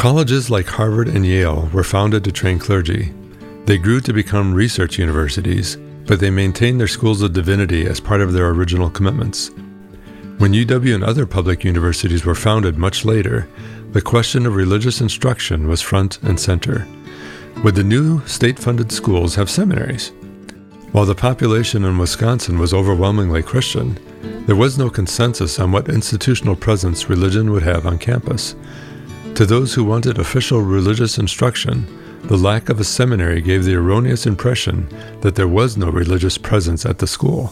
Colleges like Harvard and Yale were founded to train clergy. They grew to become research universities, but they maintained their schools of divinity as part of their original commitments. When UW and other public universities were founded much later, the question of religious instruction was front and center. Would the new state funded schools have seminaries? While the population in Wisconsin was overwhelmingly Christian, there was no consensus on what institutional presence religion would have on campus. To those who wanted official religious instruction, the lack of a seminary gave the erroneous impression that there was no religious presence at the school.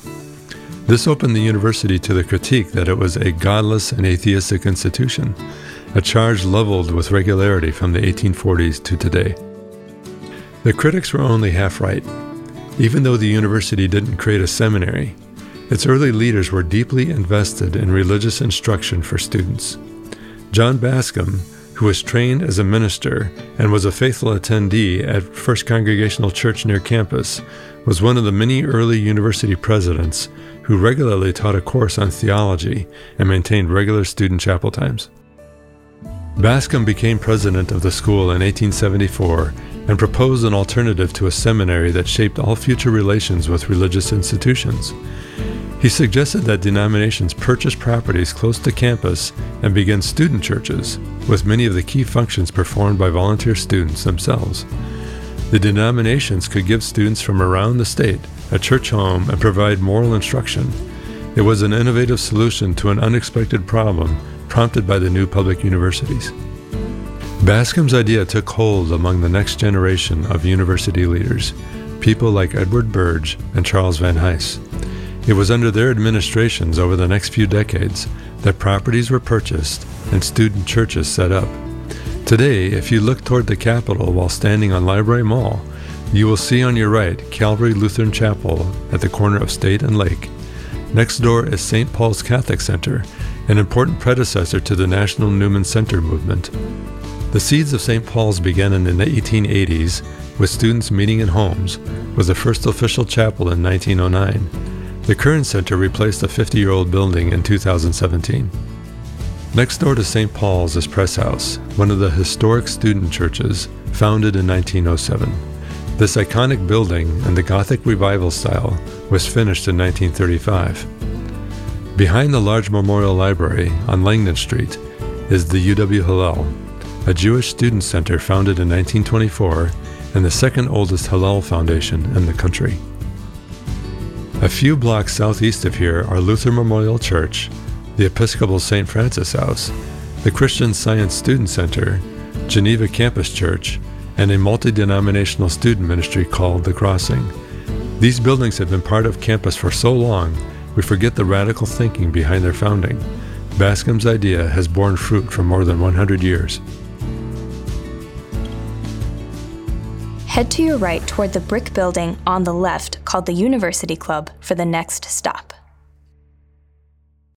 This opened the university to the critique that it was a godless and atheistic institution, a charge leveled with regularity from the 1840s to today. The critics were only half right. Even though the university didn't create a seminary, its early leaders were deeply invested in religious instruction for students. John Bascom, who was trained as a minister and was a faithful attendee at First Congregational Church near campus, was one of the many early university presidents who regularly taught a course on theology and maintained regular student chapel times. Bascom became president of the school in 1874 and proposed an alternative to a seminary that shaped all future relations with religious institutions. He suggested that denominations purchase properties close to campus and begin student churches, with many of the key functions performed by volunteer students themselves. The denominations could give students from around the state a church home and provide moral instruction. It was an innovative solution to an unexpected problem prompted by the new public universities. Bascom's idea took hold among the next generation of university leaders, people like Edward Birge and Charles Van Hise. It was under their administrations over the next few decades that properties were purchased and student churches set up. Today, if you look toward the Capitol while standing on Library Mall, you will see on your right Calvary Lutheran Chapel at the corner of State and Lake. Next door is St. Paul's Catholic Center, an important predecessor to the National Newman Center movement. The seeds of St. Paul's began in the 1880s with students meeting in homes, with the first official chapel in 1909. The current center replaced a 50 year old building in 2017. Next door to St. Paul's is Pres House, one of the historic student churches founded in 1907. This iconic building in the Gothic Revival style was finished in 1935. Behind the large memorial library on Langdon Street is the UW Hillel, a Jewish student center founded in 1924 and the second oldest Hillel foundation in the country. A few blocks southeast of here are Luther Memorial Church, the Episcopal St. Francis House, the Christian Science Student Center, Geneva Campus Church, and a multi denominational student ministry called The Crossing. These buildings have been part of campus for so long, we forget the radical thinking behind their founding. Bascom's idea has borne fruit for more than 100 years. Head to your right toward the brick building on the left called the University Club for the next stop.